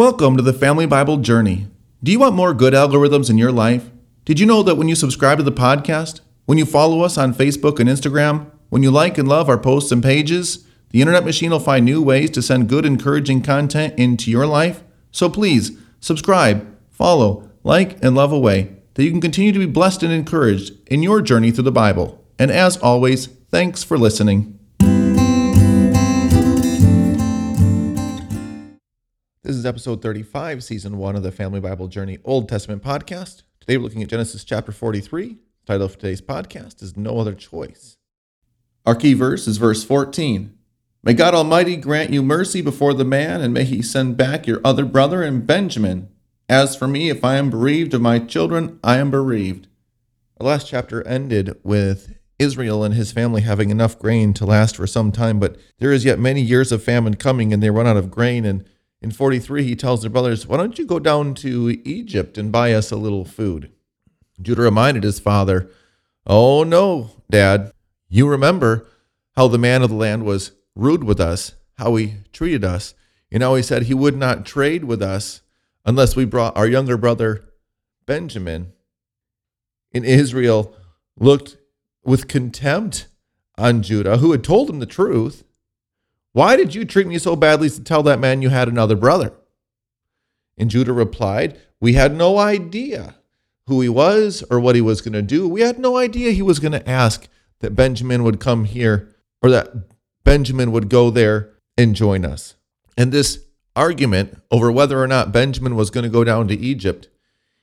Welcome to the Family Bible Journey. Do you want more good algorithms in your life? Did you know that when you subscribe to the podcast, when you follow us on Facebook and Instagram, when you like and love our posts and pages, the internet machine will find new ways to send good, encouraging content into your life? So please subscribe, follow, like, and love away that you can continue to be blessed and encouraged in your journey through the Bible. And as always, thanks for listening. This is episode 35, season one of the Family Bible Journey Old Testament podcast. Today we're looking at Genesis chapter 43. The title of today's podcast is No Other Choice. Our key verse is verse 14. May God Almighty grant you mercy before the man, and may he send back your other brother and Benjamin. As for me, if I am bereaved of my children, I am bereaved. Our last chapter ended with Israel and his family having enough grain to last for some time, but there is yet many years of famine coming, and they run out of grain, and in 43, he tells the brothers, Why don't you go down to Egypt and buy us a little food? Judah reminded his father, Oh, no, Dad. You remember how the man of the land was rude with us, how he treated us, and how he said he would not trade with us unless we brought our younger brother Benjamin. And Israel looked with contempt on Judah, who had told him the truth. Why did you treat me so badly to tell that man you had another brother? And Judah replied, We had no idea who he was or what he was going to do. We had no idea he was going to ask that Benjamin would come here or that Benjamin would go there and join us. And this argument over whether or not Benjamin was going to go down to Egypt,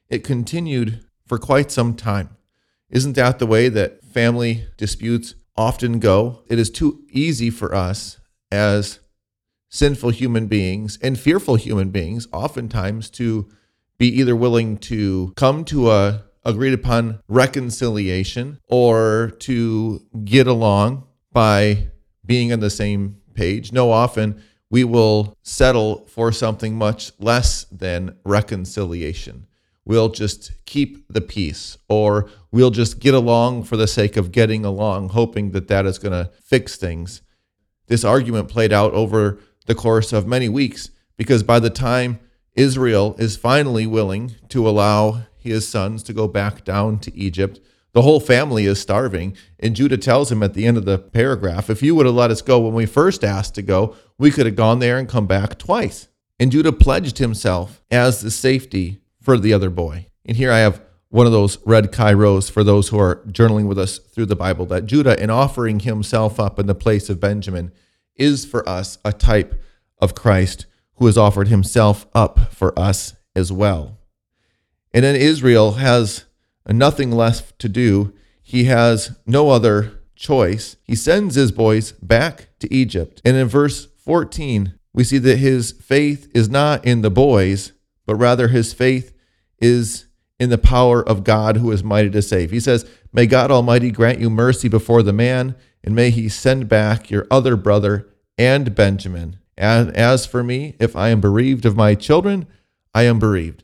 it continued for quite some time. Isn't that the way that family disputes often go? It is too easy for us as sinful human beings and fearful human beings, oftentimes to be either willing to come to a agreed upon reconciliation or to get along by being on the same page. No, often we will settle for something much less than reconciliation. We'll just keep the peace, or we'll just get along for the sake of getting along, hoping that that is going to fix things. This argument played out over the course of many weeks because by the time Israel is finally willing to allow his sons to go back down to Egypt, the whole family is starving. And Judah tells him at the end of the paragraph, if you would have let us go when we first asked to go, we could have gone there and come back twice. And Judah pledged himself as the safety for the other boy. And here I have one of those red chi-rhos for those who are journaling with us through the Bible that Judah, in offering himself up in the place of Benjamin, is for us a type of Christ who has offered himself up for us as well. And then Israel has nothing left to do. He has no other choice. He sends his boys back to Egypt. And in verse 14, we see that his faith is not in the boys, but rather his faith is in the power of God who is mighty to save. He says, May God Almighty grant you mercy before the man, and may he send back your other brother and Benjamin. And as for me, if I am bereaved of my children, I am bereaved.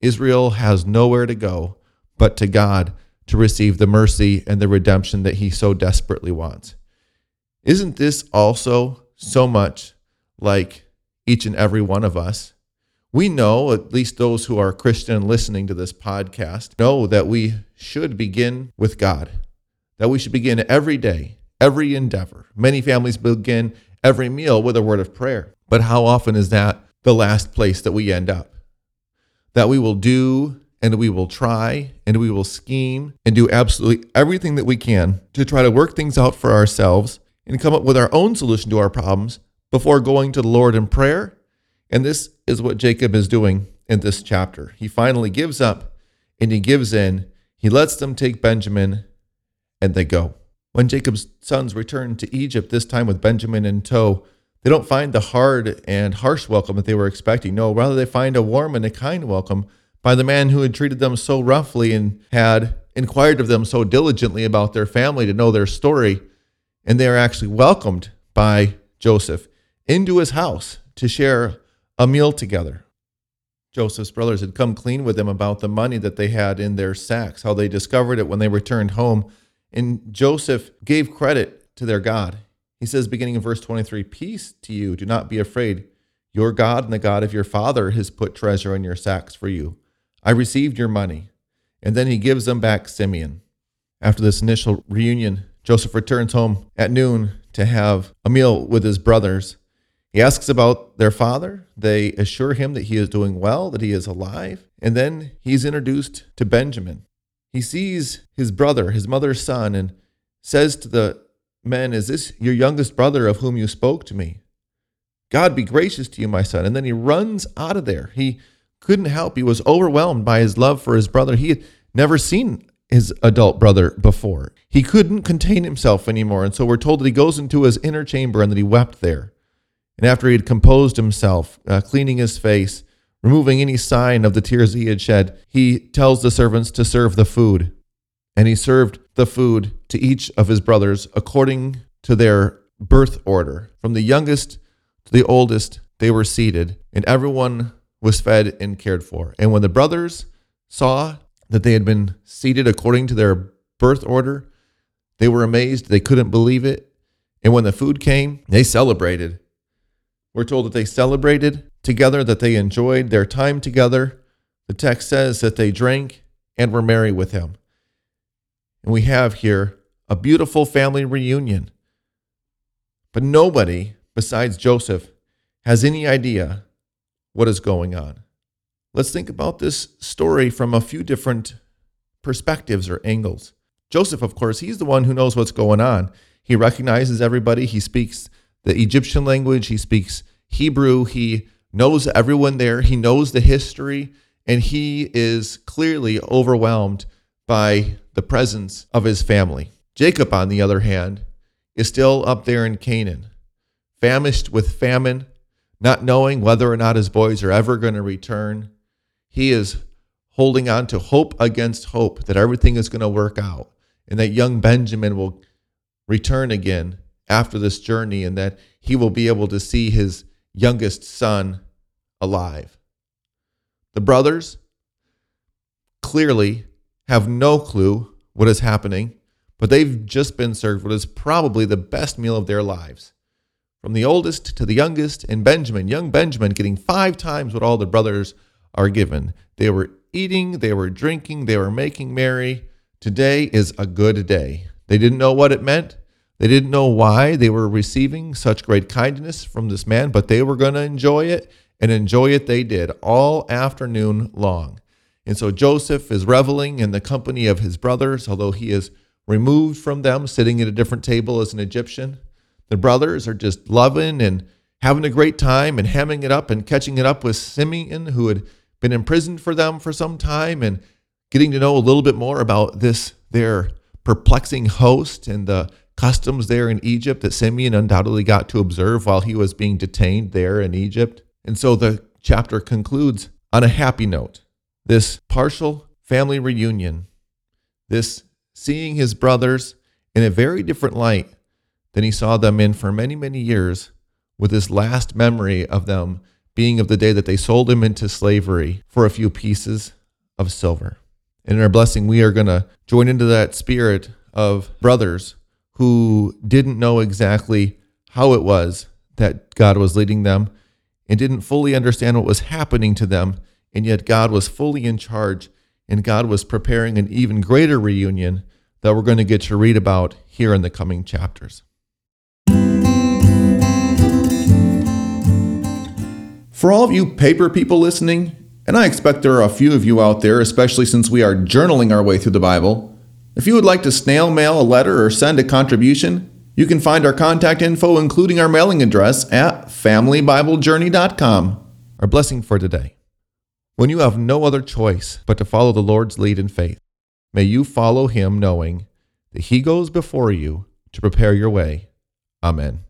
Israel has nowhere to go but to God to receive the mercy and the redemption that he so desperately wants. Isn't this also so much like each and every one of us? We know, at least those who are Christian listening to this podcast, know that we should begin with God, that we should begin every day, every endeavor. Many families begin every meal with a word of prayer. But how often is that the last place that we end up? That we will do and we will try and we will scheme and do absolutely everything that we can to try to work things out for ourselves and come up with our own solution to our problems before going to the Lord in prayer and this is what Jacob is doing in this chapter. He finally gives up and he gives in. He lets them take Benjamin and they go. When Jacob's sons return to Egypt, this time with Benjamin in tow, they don't find the hard and harsh welcome that they were expecting. No, rather, they find a warm and a kind welcome by the man who had treated them so roughly and had inquired of them so diligently about their family to know their story. And they are actually welcomed by Joseph into his house to share a meal together. Joseph's brothers had come clean with him about the money that they had in their sacks, how they discovered it when they returned home. And Joseph gave credit to their God. He says, beginning in verse 23, Peace to you, do not be afraid. Your God and the God of your father has put treasure in your sacks for you. I received your money. And then he gives them back Simeon. After this initial reunion, Joseph returns home at noon to have a meal with his brothers. He asks about their father. They assure him that he is doing well, that he is alive. And then he's introduced to Benjamin. He sees his brother, his mother's son, and says to the men, Is this your youngest brother of whom you spoke to me? God be gracious to you, my son. And then he runs out of there. He couldn't help. He was overwhelmed by his love for his brother. He had never seen his adult brother before. He couldn't contain himself anymore. And so we're told that he goes into his inner chamber and that he wept there. And after he had composed himself, uh, cleaning his face, removing any sign of the tears he had shed, he tells the servants to serve the food. And he served the food to each of his brothers according to their birth order. From the youngest to the oldest, they were seated, and everyone was fed and cared for. And when the brothers saw that they had been seated according to their birth order, they were amazed. They couldn't believe it. And when the food came, they celebrated. We're told that they celebrated together, that they enjoyed their time together. The text says that they drank and were merry with him. And we have here a beautiful family reunion. But nobody besides Joseph has any idea what is going on. Let's think about this story from a few different perspectives or angles. Joseph, of course, he's the one who knows what's going on. He recognizes everybody. He speaks the Egyptian language, he speaks Hebrew, he knows everyone there, he knows the history, and he is clearly overwhelmed by the presence of his family. Jacob, on the other hand, is still up there in Canaan, famished with famine, not knowing whether or not his boys are ever going to return. He is holding on to hope against hope that everything is going to work out and that young Benjamin will return again after this journey and that he will be able to see his youngest son alive. The brothers clearly have no clue what is happening, but they've just been served what is probably the best meal of their lives. From the oldest to the youngest, and Benjamin, young Benjamin, getting five times what all the brothers are given. They were eating, they were drinking, they were making merry. Today is a good day. They didn't know what it meant. They didn't know why they were receiving such great kindness from this man, but they were going to enjoy it, and enjoy it they did all afternoon long. And so Joseph is reveling in the company of his brothers, although he is removed from them, sitting at a different table as an Egyptian. The brothers are just loving and having a great time and hemming it up and catching it up with Simeon, who had been imprisoned for them for some time, and getting to know a little bit more about this, their perplexing host and the customs there in Egypt that Simeon undoubtedly got to observe while he was being detained there in Egypt. And so the chapter concludes on a happy note. This partial family reunion, this seeing his brothers in a very different light than he saw them in for many, many years, with his last memory of them being of the day that they sold him into slavery for a few pieces of silver. And in our blessing, we are going to join into that spirit of brothers who didn't know exactly how it was that God was leading them and didn't fully understand what was happening to them. And yet, God was fully in charge, and God was preparing an even greater reunion that we're going to get to read about here in the coming chapters. For all of you paper people listening, and I expect there are a few of you out there, especially since we are journaling our way through the Bible, if you would like to snail mail a letter or send a contribution, you can find our contact info, including our mailing address, at familybiblejourney.com. Our blessing for today. When you have no other choice but to follow the Lord's lead in faith, may you follow him knowing that he goes before you to prepare your way. Amen.